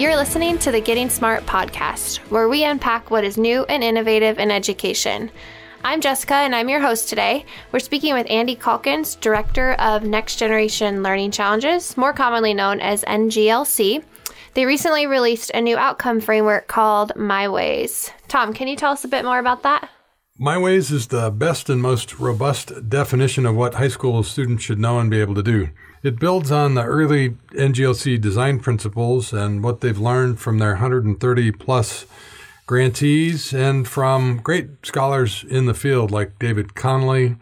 You're listening to the Getting Smart podcast, where we unpack what is new and innovative in education. I'm Jessica, and I'm your host today. We're speaking with Andy Calkins, Director of Next Generation Learning Challenges, more commonly known as NGLC. They recently released a new outcome framework called MyWays. Tom, can you tell us a bit more about that? MyWays is the best and most robust definition of what high school students should know and be able to do. It builds on the early NGLC design principles and what they've learned from their 130 plus grantees and from great scholars in the field like David Conley,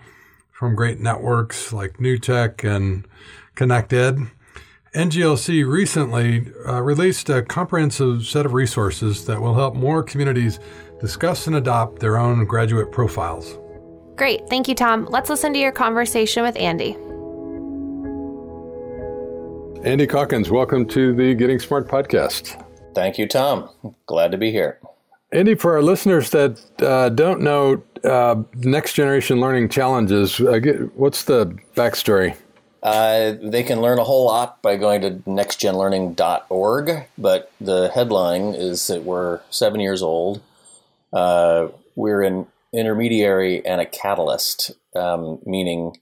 from great networks like New Tech and ConnectEd. NGLC recently uh, released a comprehensive set of resources that will help more communities discuss and adopt their own graduate profiles. Great. Thank you, Tom. Let's listen to your conversation with Andy. Andy Calkins, welcome to the Getting Smart podcast. Thank you, Tom. Glad to be here. Andy, for our listeners that uh, don't know uh, Next Generation Learning Challenges, uh, get, what's the backstory? Uh, they can learn a whole lot by going to nextgenlearning.org, but the headline is that we're seven years old. Uh, we're an intermediary and a catalyst, um, meaning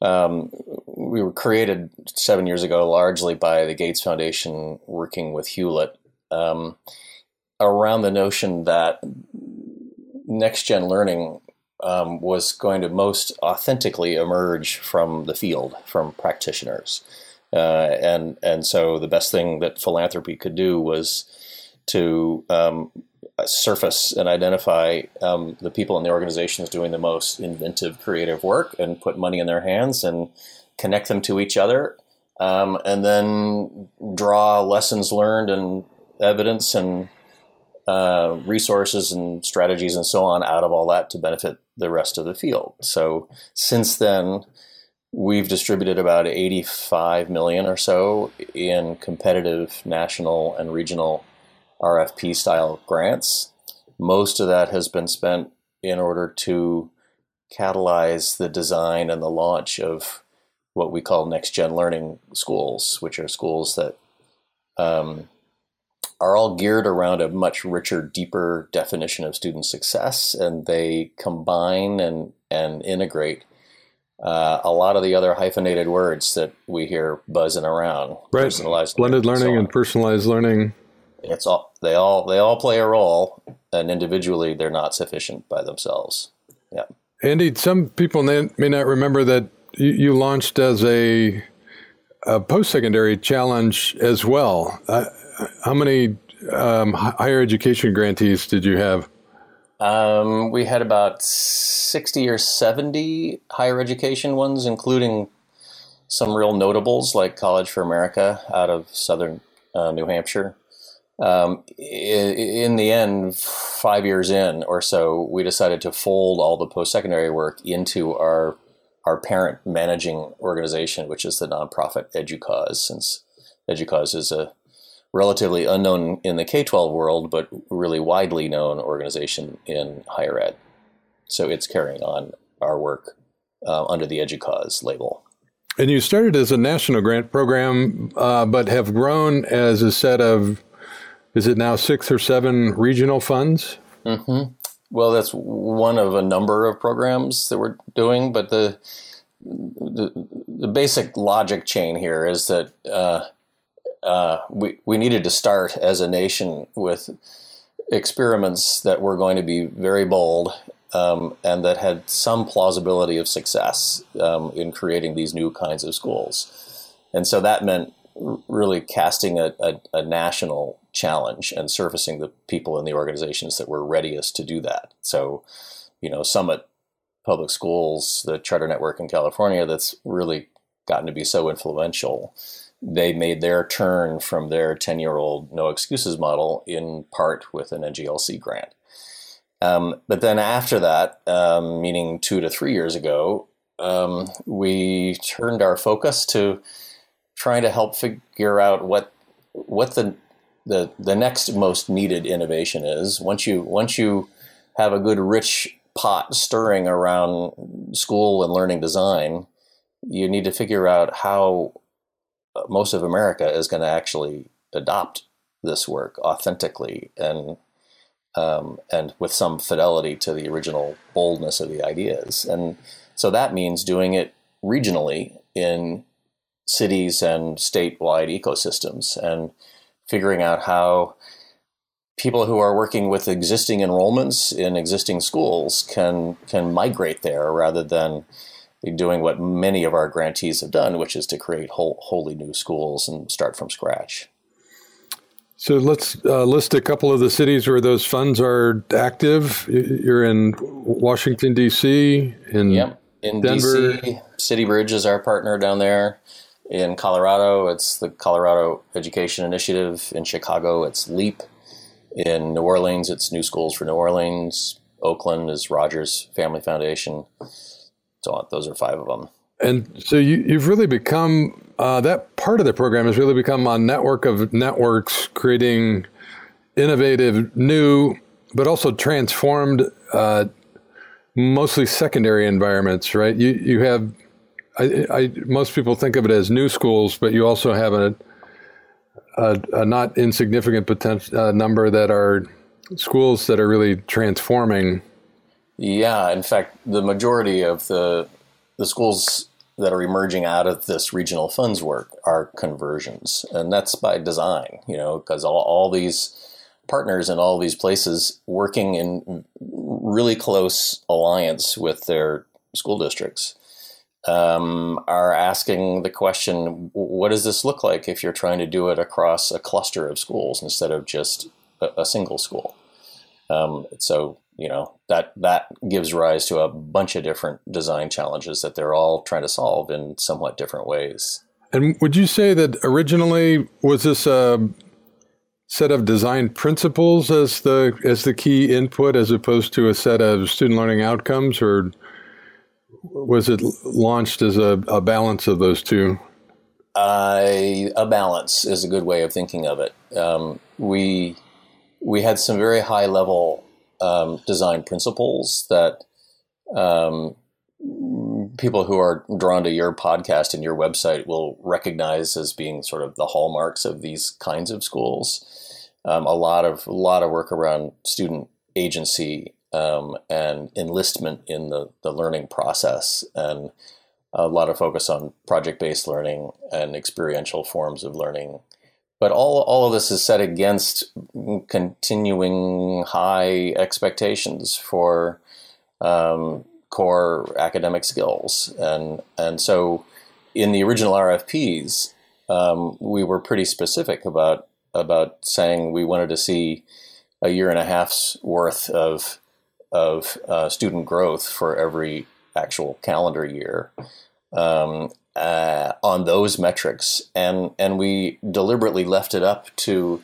um, we were created seven years ago largely by the Gates Foundation working with Hewlett um, around the notion that next gen learning um, was going to most authentically emerge from the field, from practitioners. Uh, and and so the best thing that philanthropy could do was to um, surface and identify um, the people in the organizations doing the most inventive, creative work and put money in their hands and connect them to each other. Um, and then draw lessons learned and evidence and uh, resources and strategies and so on out of all that to benefit the rest of the field. So since then, we've distributed about 85 million or so in competitive national and regional RFP style grants. Most of that has been spent in order to catalyze the design and the launch of what we call next gen learning schools, which are schools that um, are all geared around a much richer, deeper definition of student success, and they combine and and integrate uh, a lot of the other hyphenated words that we hear buzzing around. Right, personalized blended learning, learning and, so and personalized learning it's all they all they all play a role, and individually they're not sufficient by themselves. Yeah. Andy, some people may, not remember that you, you launched as a, a post-secondary challenge as well. Uh, how many um, higher education grantees did you have? Um, we had about 60 or 70 higher education ones, including some real notables like College for America out of southern uh, New Hampshire um, in, the end, five years in or so, we decided to fold all the post secondary work into our our parent managing organization, which is the nonprofit EDUCAUSE, since EDUCAUSE is a relatively unknown in the K 12 world, but really widely known organization in higher ed. So it's carrying on our work uh, under the EDUCAUSE label. And you started as a national grant program, uh, but have grown as a set of is it now six or seven regional funds? Mm-hmm. Well, that's one of a number of programs that we're doing, but the the, the basic logic chain here is that uh, uh, we we needed to start as a nation with experiments that were going to be very bold um, and that had some plausibility of success um, in creating these new kinds of schools. And so that meant really casting a, a, a, national challenge and surfacing the people in the organizations that were readiest to do that. So, you know, Summit Public Schools, the charter network in California that's really gotten to be so influential, they made their turn from their 10 year old no excuses model in part with an NGLC grant. Um, but then after that, um, meaning two to three years ago, um, we turned our focus to trying to help figure out what what the the the next most needed innovation is. Once you once you have a good rich pot stirring around school and learning design, you need to figure out how most of America is going to actually adopt this work authentically and um, and with some fidelity to the original boldness of the ideas. And so that means doing it regionally in cities and statewide ecosystems and figuring out how people who are working with existing enrollments in existing schools can can migrate there rather than doing what many of our grantees have done, which is to create whole, wholly new schools and start from scratch. So let's uh, list a couple of the cities where those funds are active. You're in Washington D.C. in yep. in Denver. D.C. City Bridge is our partner down there. In Colorado, it's the Colorado Education Initiative. In Chicago, it's LEAP. In New Orleans, it's New Schools for New Orleans. Oakland is Rogers Family Foundation. So those are five of them. And so you, have really become uh, that part of the program has really become a network of networks creating innovative, new, but also transformed, uh, mostly secondary environments. Right? You you have, I, I, most people think of it as new schools, but you also have a a, a not insignificant potential uh, number that are schools that are really transforming. Yeah, in fact, the majority of the the schools that are emerging out of this regional funds work are conversions, and that's by design. You know, because all, all these partners in all these places working in really close alliance with their school districts um, are asking the question what does this look like if you're trying to do it across a cluster of schools instead of just a, a single school? Um, so you know that that gives rise to a bunch of different design challenges that they're all trying to solve in somewhat different ways. And would you say that originally was this a set of design principles as the as the key input as opposed to a set of student learning outcomes or was it launched as a, a balance of those two? Uh, a balance is a good way of thinking of it. Um, we we had some very high level um, design principles that um, people who are drawn to your podcast and your website will recognize as being sort of the hallmarks of these kinds of schools. Um, a lot of a lot of work around student agency um, and enlistment in the, the learning process, and a lot of focus on project based learning and experiential forms of learning. But all, all of this is set against continuing high expectations for um, core academic skills. And, and so in the original RFPs, um, we were pretty specific about, about saying we wanted to see a year and a half's worth of of uh, student growth for every actual calendar year um, uh, on those metrics, and and we deliberately left it up to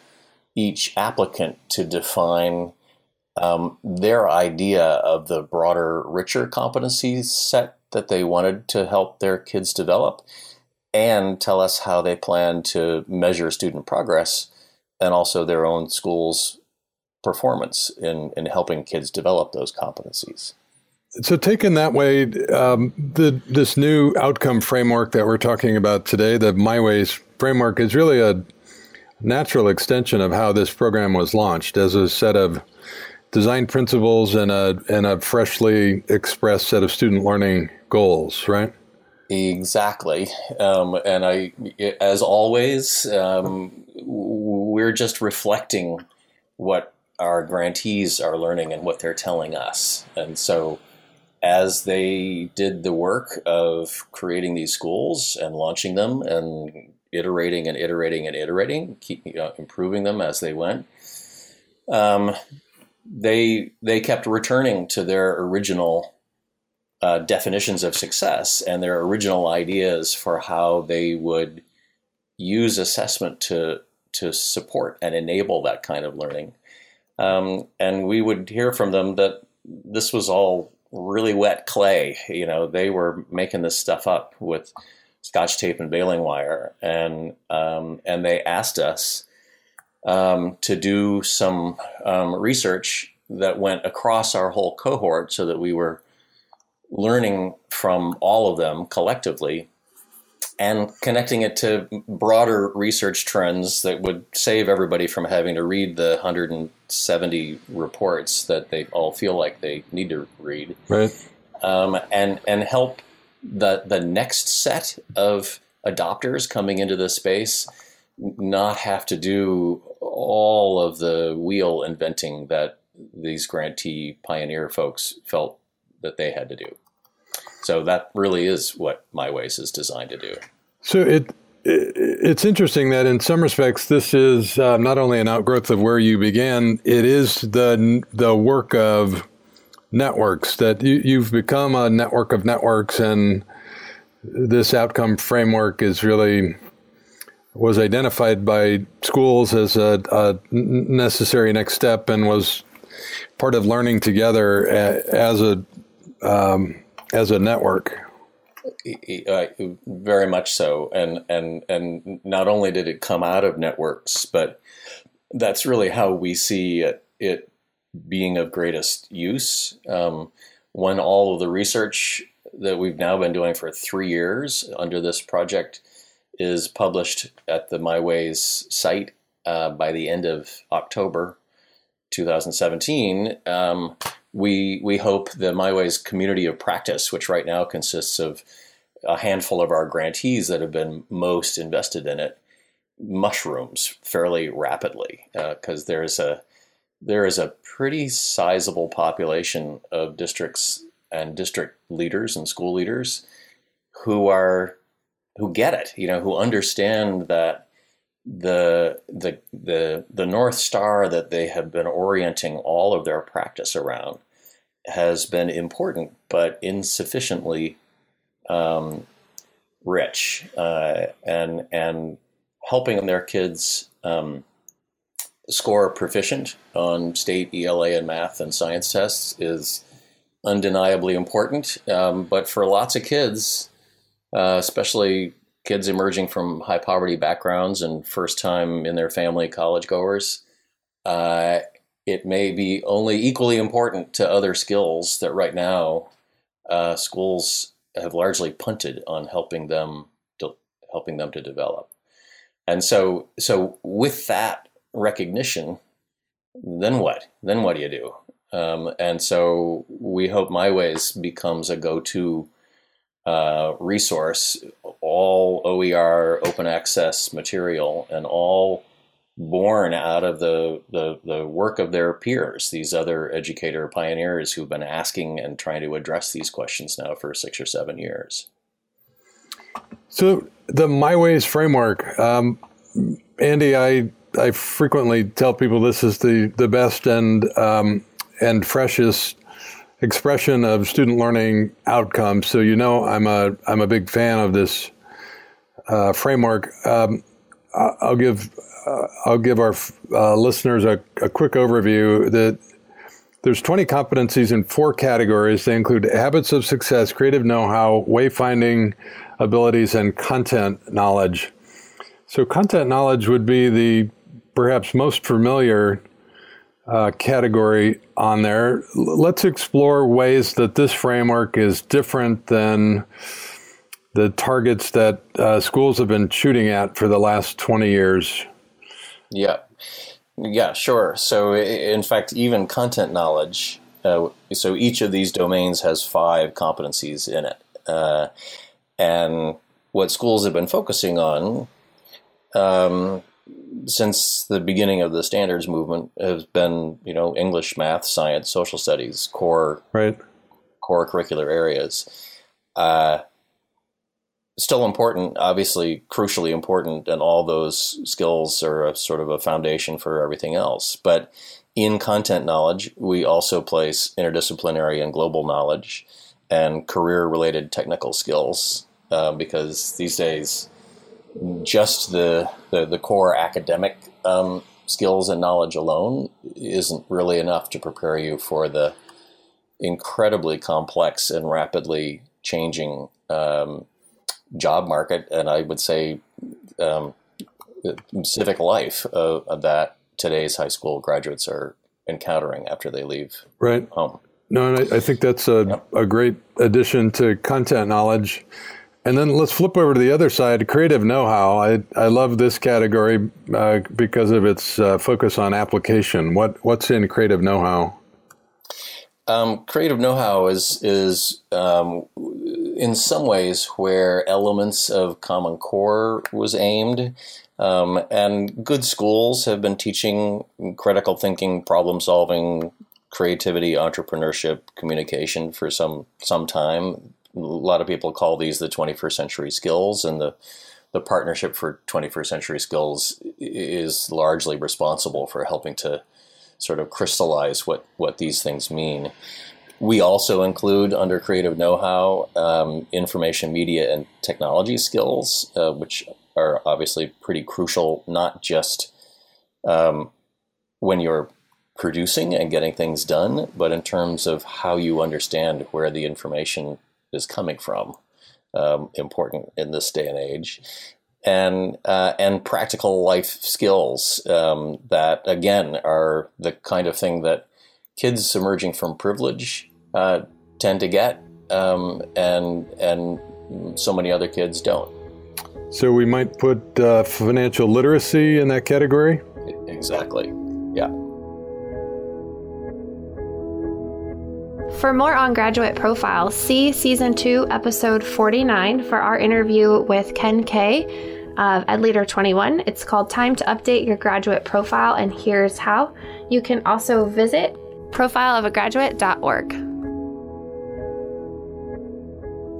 each applicant to define um, their idea of the broader, richer competency set that they wanted to help their kids develop, and tell us how they plan to measure student progress and also their own school's performance in, in helping kids develop those competencies. So, taken that way, um, the this new outcome framework that we're talking about today, the MyWays framework, is really a natural extension of how this program was launched as a set of design principles and a and a freshly expressed set of student learning goals, right? Exactly, um, and I, as always, um, we're just reflecting what our grantees are learning and what they're telling us. And so, as they did the work of creating these schools and launching them and iterating and iterating and iterating, keep you know, improving them as they went, um, they they kept returning to their original uh, definitions of success and their original ideas for how they would use assessment to to support and enable that kind of learning. Um, and we would hear from them that this was all really wet clay. You know, they were making this stuff up with scotch tape and baling wire, and um, and they asked us um, to do some um, research that went across our whole cohort, so that we were learning from all of them collectively, and connecting it to broader research trends that would save everybody from having to read the 170 reports that they all feel like they need to read, right? Um, and and help the the next set of adopters coming into this space not have to do all of the wheel inventing that these grantee pioneer folks felt that they had to do. So that really is what MyWays is designed to do. So it it's interesting that in some respects this is uh, not only an outgrowth of where you began, it is the the work of networks that you, you've become a network of networks, and this outcome framework is really was identified by schools as a, a necessary next step and was part of learning together as a um, as a network. Uh, very much so, and and and not only did it come out of networks, but that's really how we see it, it being of greatest use. Um, when all of the research that we've now been doing for three years under this project is published at the MyWays site uh, by the end of October 2017. Um, we we hope the MyWays community of practice, which right now consists of a handful of our grantees that have been most invested in it, mushrooms fairly rapidly because uh, there's a there is a pretty sizable population of districts and district leaders and school leaders who are who get it, you know, who understand that the the the the north star that they have been orienting all of their practice around has been important but insufficiently um, rich uh, and and helping their kids um, score proficient on state ELA and math and science tests is undeniably important. Um, but for lots of kids uh, especially kids emerging from high poverty backgrounds and first time in their family college goers, uh, it may be only equally important to other skills that right now uh, schools have largely punted on helping them to, helping them to develop. And so, so with that recognition, then what? Then what do you do? Um, and so we hope MyWays becomes a go-to uh, resource, all OER open access material, and all born out of the, the, the work of their peers, these other educator pioneers who've been asking and trying to address these questions now for six or seven years. So the MyWays framework, um, Andy, I I frequently tell people this is the the best and um, and freshest expression of student learning outcomes. So you know I'm a I'm a big fan of this uh, framework. Um, I'll give uh, I'll give our uh, listeners a, a, quick overview. That there's 20 competencies in four categories. They include habits of success, creative know-how, wayfinding abilities, and content knowledge. So content knowledge would be the perhaps most familiar uh, category on there. Let's explore ways that this framework is different than the targets that uh, schools have been shooting at for the last 20 years. Yeah. Yeah, sure. So, in fact, even content knowledge, uh, so each of these domains has five competencies in it. Uh, and what schools have been focusing on um, since the beginning of the standards movement has been, you know, English, math, science, social studies, core right. core curricular areas. Uh, still important, obviously crucially important, and all those skills are a, sort of a foundation for everything else. But in content knowledge, we also place interdisciplinary and global knowledge and career related technical skills uh, because these days just the, the, the core academic um, skills and knowledge alone isn't really enough to prepare you for the incredibly complex and rapidly changing um, job market, and I would say um, civic life uh, that today's high school graduates are encountering after they leave right. home. No, and I, I think that's a, yep. a great addition to content knowledge. And then let's flip over to the other side, creative know-how. I, I love this category uh, because of its uh, focus on application. What what's in creative know-how? Um, creative know-how is is um, in some ways where elements of Common Core was aimed, um, and good schools have been teaching critical thinking, problem solving, creativity, entrepreneurship, communication for some some time. A lot of people call these the 21st century skills, and the the partnership for 21st century skills is largely responsible for helping to sort of crystallize what, what these things mean. We also include under creative know-how um, information, media, and technology skills, uh, which are obviously pretty crucial, not just um, when you're producing and getting things done, but in terms of how you understand where the information is coming from. Um, important in this day and age and uh, and practical life skills um, that again are the kind of thing that kids emerging from privilege uh, tend to get, um, and and so many other kids don't. So we might put uh, financial literacy in that category. Exactly. For more on Graduate Profile, see Season 2, Episode 49 for our interview with Ken Kay of EdLeader 21. It's called Time to Update Your Graduate Profile, and here's how. You can also visit profileofagraduate.org.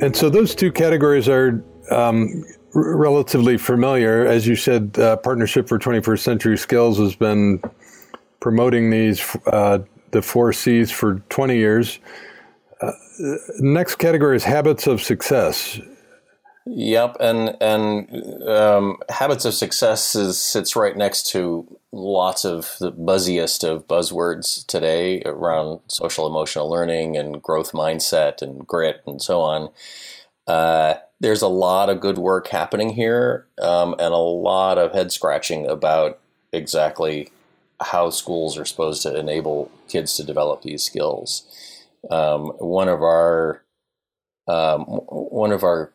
And so those two categories are um, r- relatively familiar. As you said, uh, Partnership for 21st Century Skills has been promoting these uh, the four C's for 20 years. Uh, next category is habits of success. Yep, and and um, habits of success is, sits right next to lots of the buzziest of buzzwords today around social emotional learning and growth mindset and grit and so on. Uh, there's a lot of good work happening here, um, and a lot of head scratching about exactly how schools are supposed to enable kids to develop these skills. Um, one of our um, one of our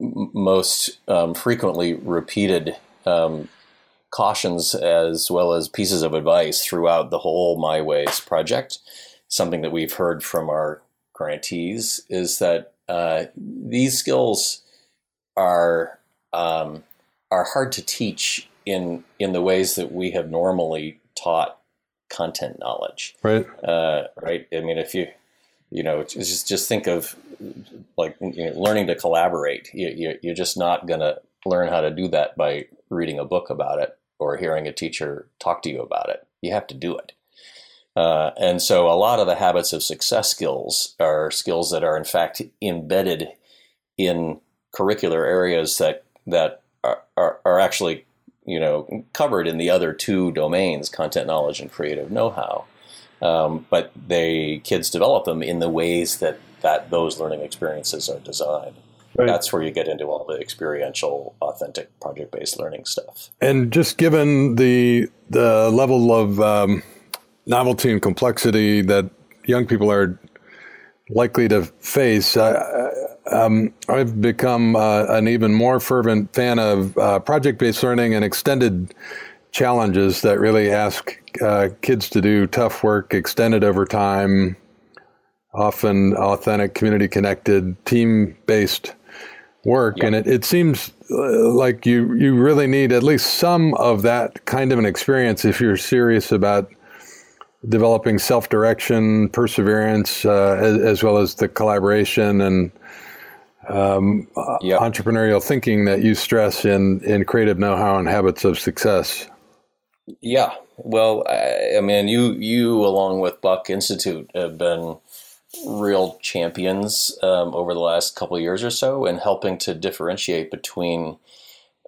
most um, frequently repeated um, cautions as well as pieces of advice throughout the whole MyWays project. Something that we've heard from our grantees is that uh, these skills are um, are hard to teach in in the ways that we have normally taught content knowledge. Right. Uh, right. I mean, if you you know just just think of like you know, learning to collaborate. You, you, you're just not going to learn how to do that by reading a book about it or hearing a teacher talk to you about it. You have to do it. Uh, and so a lot of the habits of success skills are skills that are in fact embedded in curricular areas that that are, are, are actually you know covered in the other two domains content knowledge and creative know-how um, but they kids develop them in the ways that that those learning experiences are designed. Right. That's where you get into all the experiential, authentic, project-based learning stuff. And just given the the level of um, novelty and complexity that young people are likely to face, uh, um, I've become uh, an even more fervent fan of uh, project-based learning and extended challenges that really ask uh, kids to do tough work, extended over time, often authentic, community connected, team based work. Yep. And it, it seems uh, like you, you really need at least some of that kind of an experience if you're serious about developing self direction, perseverance, uh, as, as, well as the collaboration and um, yep. entrepreneurial thinking that you stress in, in creative know how and habits of success. Yeah. Well, I, I mean, you, you, along with Buck Institute, have been real champions um, over the last couple of years or so in helping to differentiate between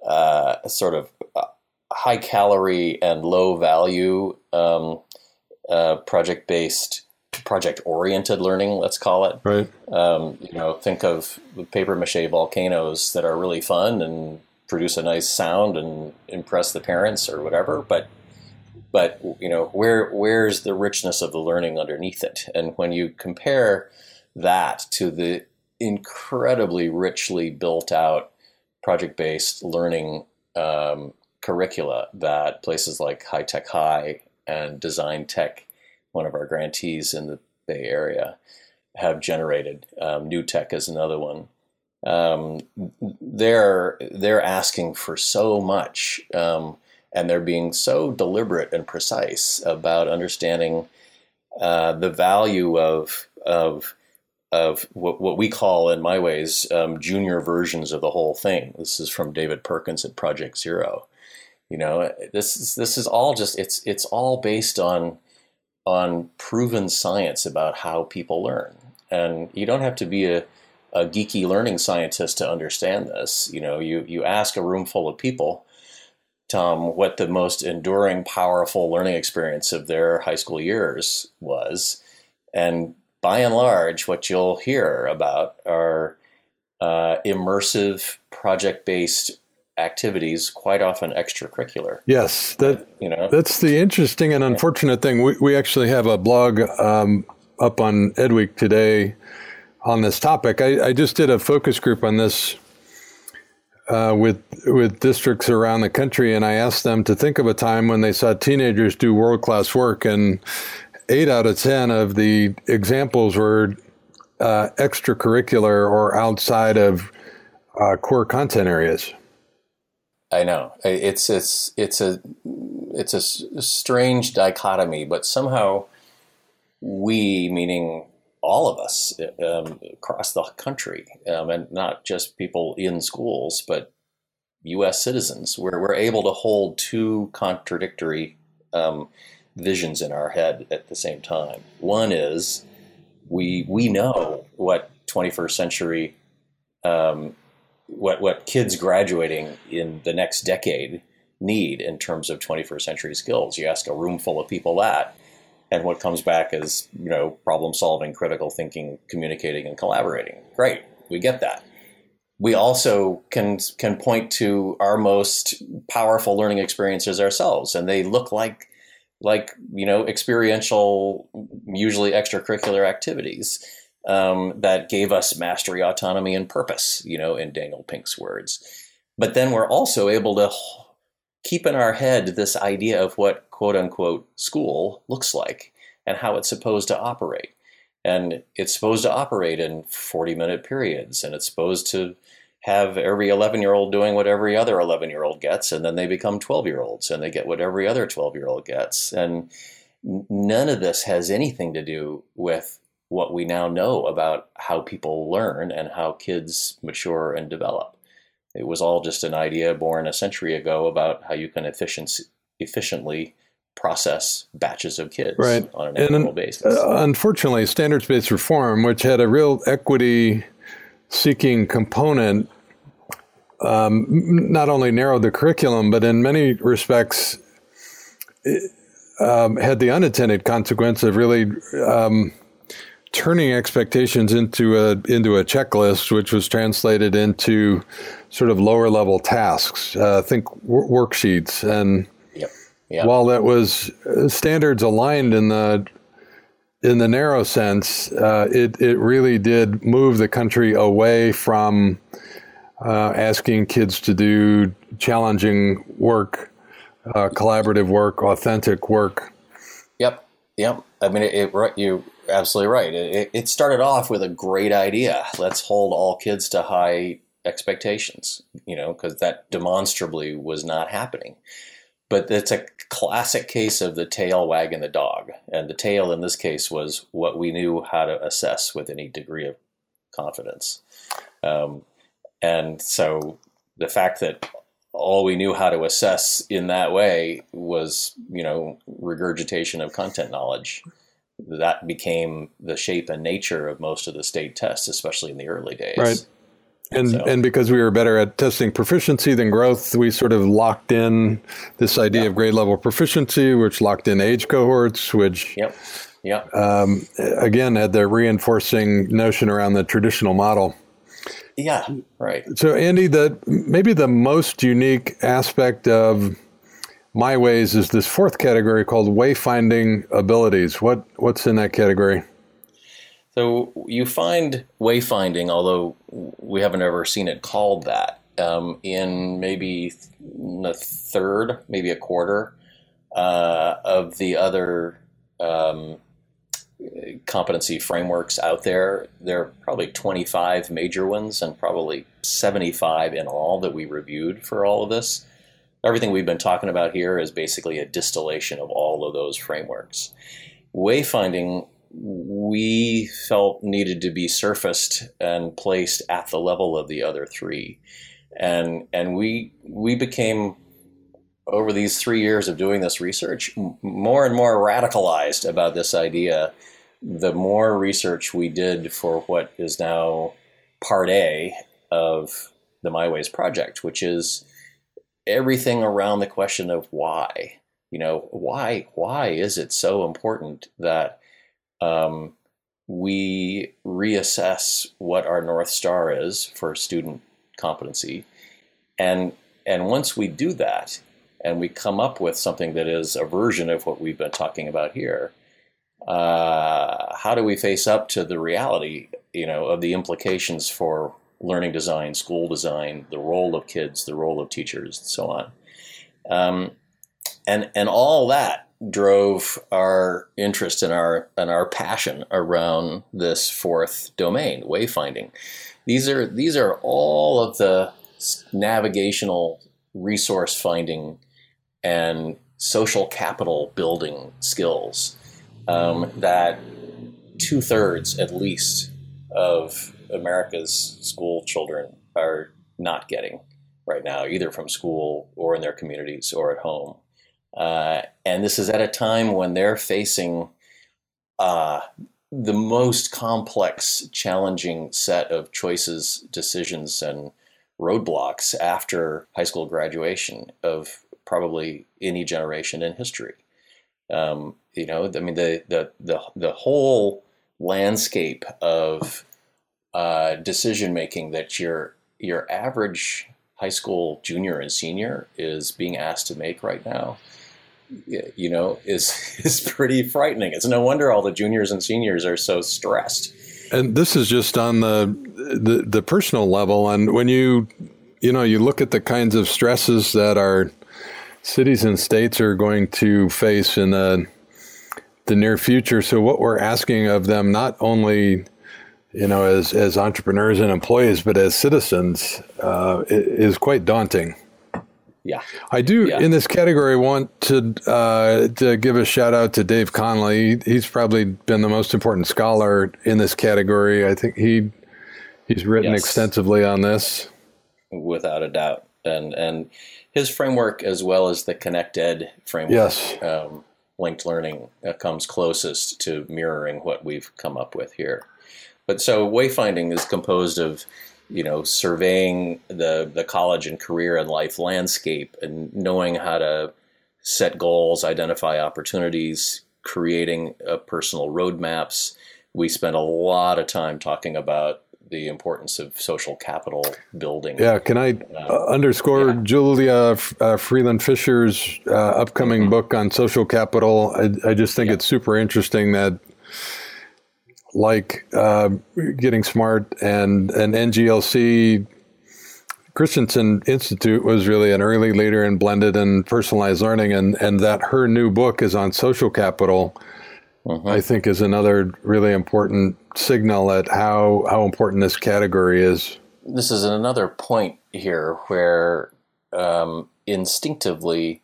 uh, sort of uh, high calorie and low value um, uh, project based project oriented learning let's call it. Right. Um, you know think of paper mache volcanoes that are really fun and produce a nice sound and impress the parents or whatever but but you know where where's the richness of the learning underneath it? And when you compare that to the incredibly richly built out project based learning um, curricula that places like High Tech High and Design Tech, one of our grantees in the Bay Area, have generated. Um, New Tech is another one. Um, they're they're asking for so much, um, and they're being so deliberate and precise about understanding uh, the value of of of what, what we call, in my ways, um, junior versions of the whole thing. This is from David Perkins at Project Zero. You know, this is this is all just it's it's all based on on proven science about how people learn, and you don't have to be a a geeky learning scientist to understand this. You know, you you ask a room full of people, Tom, what the most enduring, powerful learning experience of their high school years was, and by and large, what you'll hear about are uh, immersive, project-based activities, quite often extracurricular. Yes, that you know that's the interesting and unfortunate thing. We we actually have a blog um, up on Edweek today on this topic. I, I, just did a focus group on this uh, with with districts around the country, and I asked them to think of a time when they saw teenagers do world class work, and eight out of 10 of the examples were uh, extracurricular or outside of uh, core content areas. I know it's it's it's a it's a strange dichotomy, but somehow we, meaning all of us um, across the country, um, and not just people in schools, but U.S. citizens, we're we're able to hold two contradictory um, visions in our head at the same time. One is we we know what 21st century um, what what kids graduating in the next decade need in terms of 21st century skills. You ask a room full of people that, and what comes back is you know problem solving, critical thinking, communicating, and collaborating. Great, we get that. We also can can point to our most powerful learning experiences ourselves, and they look like like you know experiential, usually extracurricular activities um, that gave us mastery, autonomy, and purpose. You know, in Daniel Pink's words. But then we're also able to keep in our head this idea of what quote unquote school looks like and how it's supposed to operate. And it's supposed to operate in 40 minute periods and it's supposed to have every 11 year old doing what every other 11 year old gets, and then they become 12 year olds and they get what every other 12 year old gets. And none of this has anything to do with what we now know about how people learn and how kids mature and develop. It was all just an idea born a century ago about how you can efficiency, efficiently process batches of kids right. on an annual and, basis. Uh, unfortunately, standards based reform, which had a real equity seeking component um, not only narrowed the curriculum, but in many respects um, had the unintended consequence of really um, turning expectations into a into a checklist, which was translated into sort of lower level tasks. Uh, think w- worksheets, and yep. Yep. while that was uh, standards aligned in the in the narrow sense, uh, it it really did move the country away from uh, asking kids to do challenging work, uh, collaborative work, authentic work. Yep, yep. I mean, it, it you absolutely right. It, it started off with a great idea. Let's hold all kids to high expectations, you know, because that demonstrably was not happening. But it's a classic case of the tail wagging the dog. And the tail in this case was what we knew how to assess with any degree of confidence. Um, and so the fact that all we knew how to assess in that way was, you know, regurgitation of content knowledge. That became the shape and nature of most of the state tests, especially in the early days. Right. And so. and because we were better at testing proficiency than growth, we sort of locked in this idea of grade level proficiency, which locked in age cohorts, which yep. Yep. Um, again had the reinforcing notion around the traditional model. Yeah, right. So Andy, the maybe the most unique aspect of my ways is this fourth category called wayfinding abilities. What what's in that category? So you find wayfinding, although we haven't ever seen it called that, um, in maybe a third, maybe a quarter uh, of the other um, competency frameworks out there. There are probably 25 major ones and probably 75 in all that we reviewed for all of this. Everything we've been talking about here is basically a distillation of all of those frameworks. Wayfinding, we felt needed to be surfaced and placed at the level of the other three. And, and we, we became over these three years of doing this research, more and more radicalized about this idea the more research we did for what is now part A of the MyWays project, which is everything around the question of why. You know, why why is it so important that um, we reassess what our north star is for student competency, and and once we do that, and we come up with something that is a version of what we've been talking about here, uh, how do we face up to the reality, you know, of the implications for learning design, school design, the role of kids, the role of teachers, and so on. Um, and and all that drove our interest and our and our passion around this fourth domain, wayfinding. These are these are all of the navigational resource finding and social capital building skills um, that two thirds at least of America's school children are not getting right now, either from school or in their communities or at home. Uh, and this is at a time when they're facing uh, the most complex, challenging set of choices, decisions, and roadblocks after high school graduation of probably any generation in history. Um, you know, I mean, the the the the whole landscape of uh, decision making that your your average high school junior and senior is being asked to make right now you know is is pretty frightening. It's no wonder all the juniors and seniors are so stressed. And this is just on the the, the personal level. And when you you know you look at the kinds of stresses that our cities and states are going to face in the the near future. So what we're asking of them not only you know, as as entrepreneurs and employees, but as citizens, uh, is quite daunting. Yeah, I do yeah. in this category want to uh, to give a shout out to Dave Conley. He's probably been the most important scholar in this category. I think he he's written yes. extensively on this, without a doubt, and and his framework as well as the ConnectEd framework. Yes. Um, linked learning uh, comes closest to mirroring what we've come up with here. But so wayfinding is composed of, you know, surveying the the college and career and life landscape and knowing how to set goals, identify opportunities, creating uh, personal roadmaps. We spend a lot of time talking about the importance of social capital building. Yeah, can I uh, underscore yeah. Julia uh, Freeland Fisher's uh, upcoming mm-hmm. book on social capital? I, I just think yeah. it's super interesting that like uh, Getting Smart and an NGLC. Christensen Institute was really an early leader in blended and personalized learning, and, and that her new book is on social capital. Uh-huh. I think is another really important signal at how how important this category is. This is another point here where um, instinctively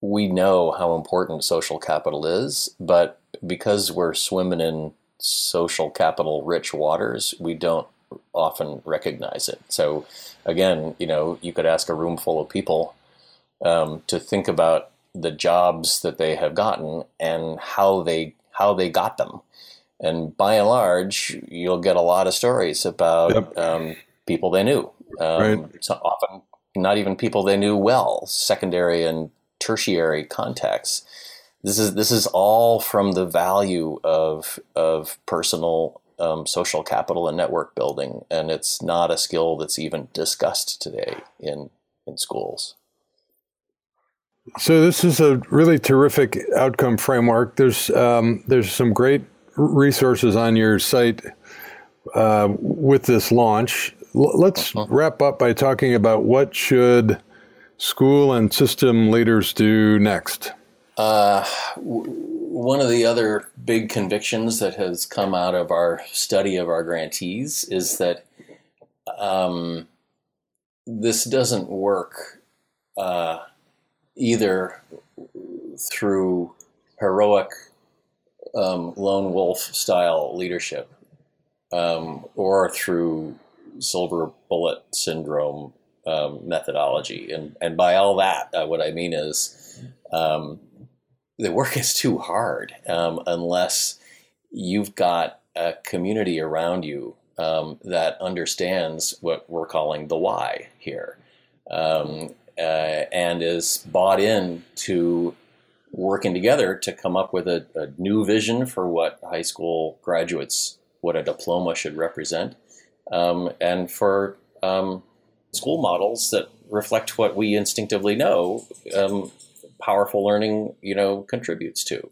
we know how important social capital is, but because we're swimming in social capital rich waters, we don't often recognize it. So, again, you know, you could ask a room full of people um, to think about the jobs that they have gotten and how they how they got them. And by and large, you'll get a lot of stories about yep. um, people they knew. Um, right. So often, not even people they knew well, secondary and tertiary contexts this is this is all from the value of of personal um, social capital and network building, and it's not a skill that's even discussed today in in schools. So this is a really terrific outcome framework. There's um, there's some great resources on your site uh, with this launch. L- let's uh-huh. wrap up by talking about what should school and system leaders do next. Uh, one of the other big convictions that has come out of our study of our grantees is that um, this doesn't work uh, either through heroic um, lone wolf style leadership um, or through silver bullet syndrome um, methodology. And, and by all that, uh, what I mean is um, the work is too hard um, unless you've got a community around you um, that understands what we're calling the why here um, uh, and is bought in to working together to come up with a, a, new vision for what high school graduates, what a diploma should represent, um, and for um, school models that reflect what we instinctively know um, powerful learning, you know, contributes to.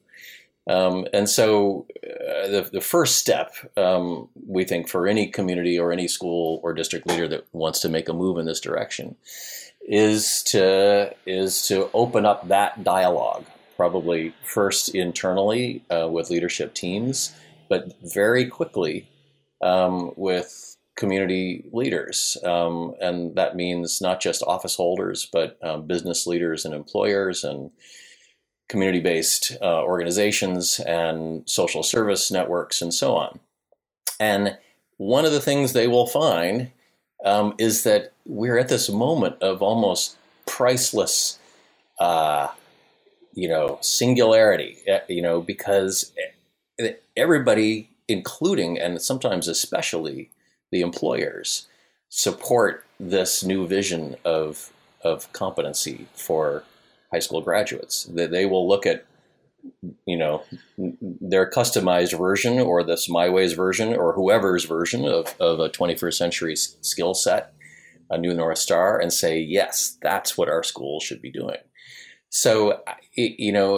Um, and so, uh, the, the first step, um, we think, for any community or any school or district leader that wants to make a move in this direction, is to is to open up that dialogue. Probably first internally uh, with leadership teams, but very quickly um, with community leaders, um, and that means not just office holders, but um, business leaders and employers and community based uh, organizations and social service networks and so on. And one of the things they will find um, is that we're at this moment of almost priceless, uh, you know, singularity, eh, you know, because everybody, including and sometimes especially the employers, support this new vision of of competency for high school graduates. They, they will look at you know their customized version or this MyWays version or whoever's version of, of a 21st century skill set a new north star and say yes that's what our school should be doing so you know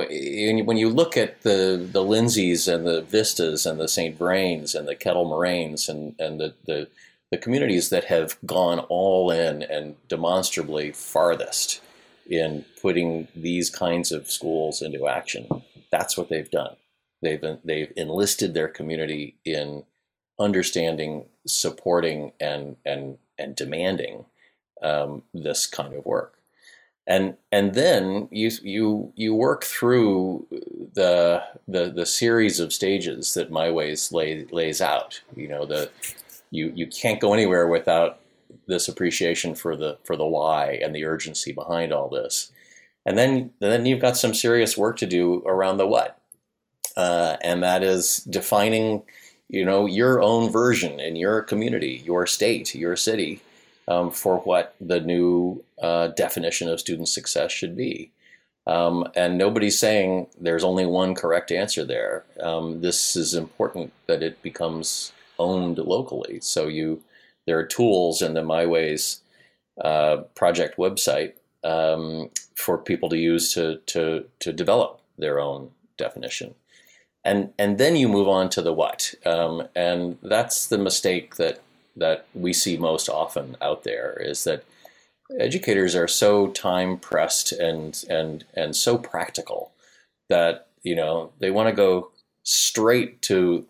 when you look at the the Lindsays and the vistas and the St. Vrains and the Kettle Moraines and and the, the the communities that have gone all in and demonstrably farthest in putting these kinds of schools into action. That's what they've done. They've they've enlisted their community in understanding, supporting, and and and demanding um, this kind of work. And and then you you you work through the the the series of stages that MyWays lay, lays out. You know the you you can't go anywhere without this appreciation for the for the why and the urgency behind all this. And then then you've got some serious work to do around the what, uh, and that is defining, you know, your own version in your community, your state, your city, um, for what the new uh, definition of student success should be. Um, and nobody's saying there's only one correct answer there. Um, this is important that it becomes owned locally. So you there are tools in the MyWays uh, project website um, for people to use to, to, to develop their own definition. And, and then you move on to the what. Um, and that's the mistake that, that we see most often out there is that educators are so time pressed and, and, and so practical that, you know, they want to go straight to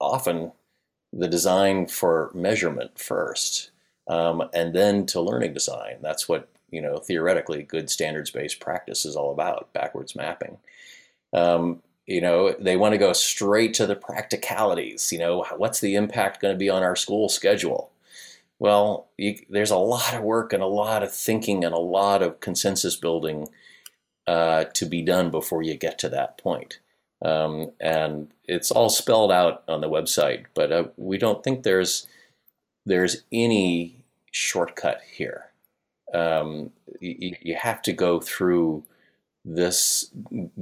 often the design for measurement first, um, and then to learning design. That's what you know theoretically good standards-based practice is all about. Backwards mapping. Um, you know they want to go straight to the practicalities. You know what's the impact going to be on our school schedule? Well, you, there's a lot of work and a lot of thinking and a lot of consensus building uh, to be done before you get to that point. Um, and it's all spelled out on the website, but uh, we don't think there's there's any shortcut here. Um, you, you, have to go through this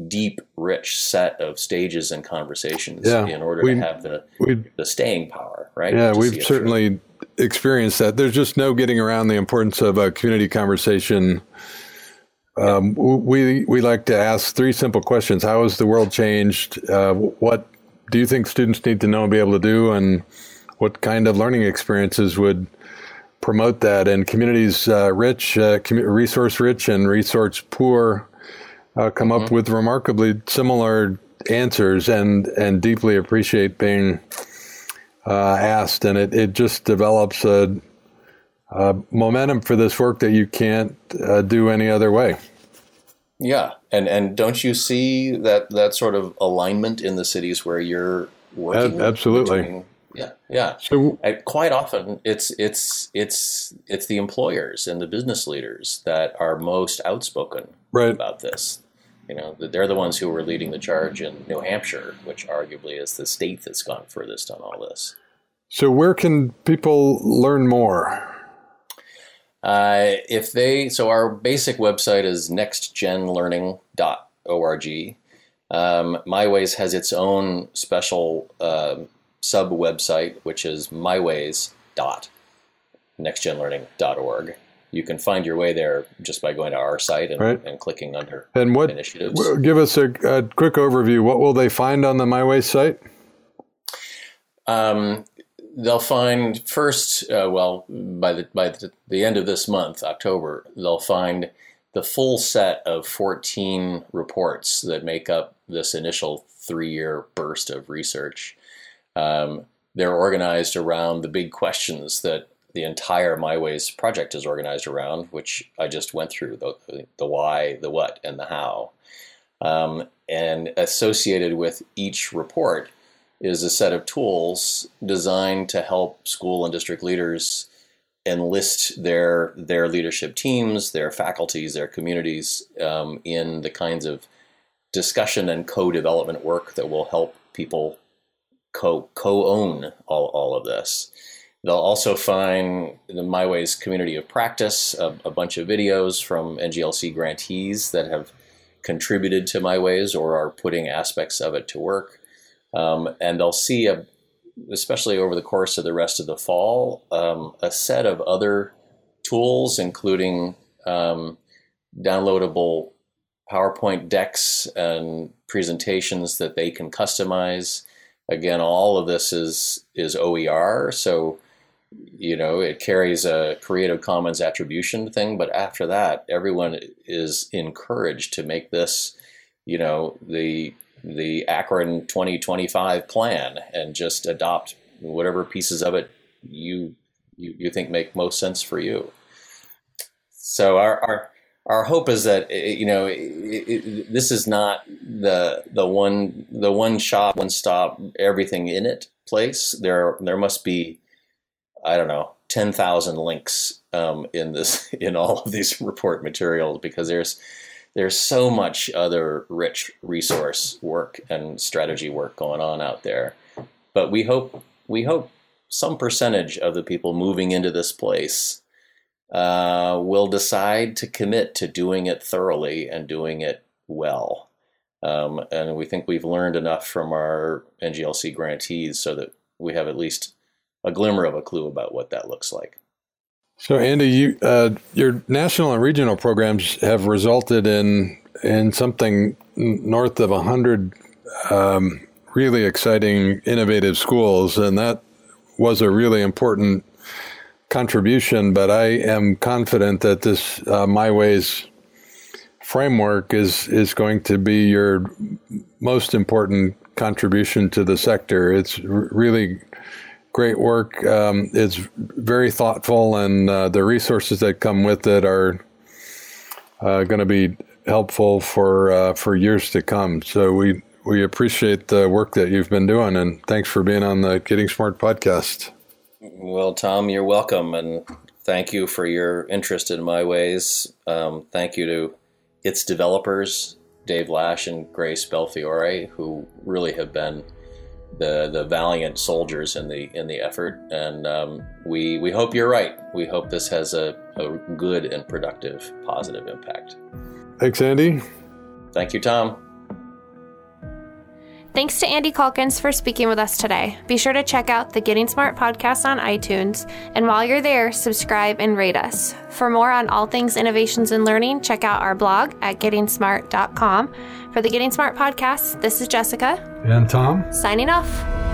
deep, rich set of stages and conversations yeah, in order to have the the staying power, right? Yeah, we've certainly experienced that. There's just no getting around the importance of a community conversation um, we we like to ask three simple questions: How has the world changed? Uh, what do you think students need to know and be able to do, and what kind of learning experiences would promote that? And communities uh, rich, uh, resource rich, and resource poor uh, come mm-hmm. up with remarkably similar answers, and and deeply appreciate being uh, asked, and it it just develops a, a, momentum for this work that you can't uh, do any other way. Yeah, and and don't you see that that sort of alignment in the cities where you're working? absolutely. Between, yeah, yeah. So and quite often, it's it's it's it's the employers and the business leaders that are most outspoken right. about this. You know, they're the ones who were leading the charge in New Hampshire, which arguably is the state that's gone furthest on all this. So, where can people learn more? Uh, if they so our basic website is nextgenlearning.org. Um, MyWays has its own special uh, sub website, which is myways.nextgenlearning.org. You can find your way there just by going to our site and, right. and clicking under and what, initiatives. Give us a, a, quick overview. What will they find on the MyWays site? Um, they'll find first, uh, well, by the by the, the, end of this month, October, they'll find the full set of 14 reports that make up this initial three-year burst of research. Um, they're organized around the big questions that the entire MyWays project is organized around, which I just went through the, the why, the what, and the how. Um, and associated with each report is a set of tools designed to help school and district leaders enlist their their leadership teams, their faculties, their communities um, in the kinds of discussion and co-development work that will help people co co-own all, all of this. They'll also find the MyWays community of practice, a, a bunch of videos from NGLC grantees that have contributed to MyWays or are putting aspects of it to work. Um, and they'll see, a, especially over the course of the rest of the fall, um, a set of other tools, including um, downloadable PowerPoint decks and presentations that they can customize. Again, all of this is is OER, so you know it carries a Creative Commons attribution thing. But after that, everyone is encouraged to make this, you know, the the Akron 2025 plan and just adopt whatever pieces of it you you, you think make most sense for you. So our our, our hope is that eh, eh, you know it, it, this is not the the one the one shop one stop everything in it place. There there must be I don't know ten thousand links um, in this in all of these report materials because there's there's so much other rich resource work and strategy work going on out there. But we hope we hope some percentage of the people moving into this place uh, will decide to commit to doing it thoroughly and doing it well. Um, and we think we've learned enough from our NGLC grantees so that we have at least a glimmer of a clue about what that looks like. So, Andy, you, uh, your national and regional programs have resulted in in something north of hundred um, really exciting, innovative schools, and that was a really important contribution. But I am confident that this uh, MyWays framework is is going to be your most important contribution to the sector. It's really great work. Um, it's very thoughtful, and uh, the resources that come with it are uh, going to be helpful for uh, for years to come. So we we appreciate the work that you've been doing, and thanks for being on the Getting Smart podcast. Well, Tom, you're welcome, and thank you for your interest in MyWays. Um, thank you to its developers, Dave Lash and Grace Belfiore, who really have been the the valiant soldiers in the in the effort, and um, we we hope you're right. We hope this has a, a good and productive, positive impact. Thanks, Andy. Thank you, Tom. Thanks to Andy Calkins for speaking with us today. Be sure to check out the Getting Smart podcast on iTunes, and while you're there, subscribe and rate us. For more on all things innovations and learning, check out our blog at gettingsmart.com. For the Getting Smart podcast, this is Jessica. And Tom. Signing off.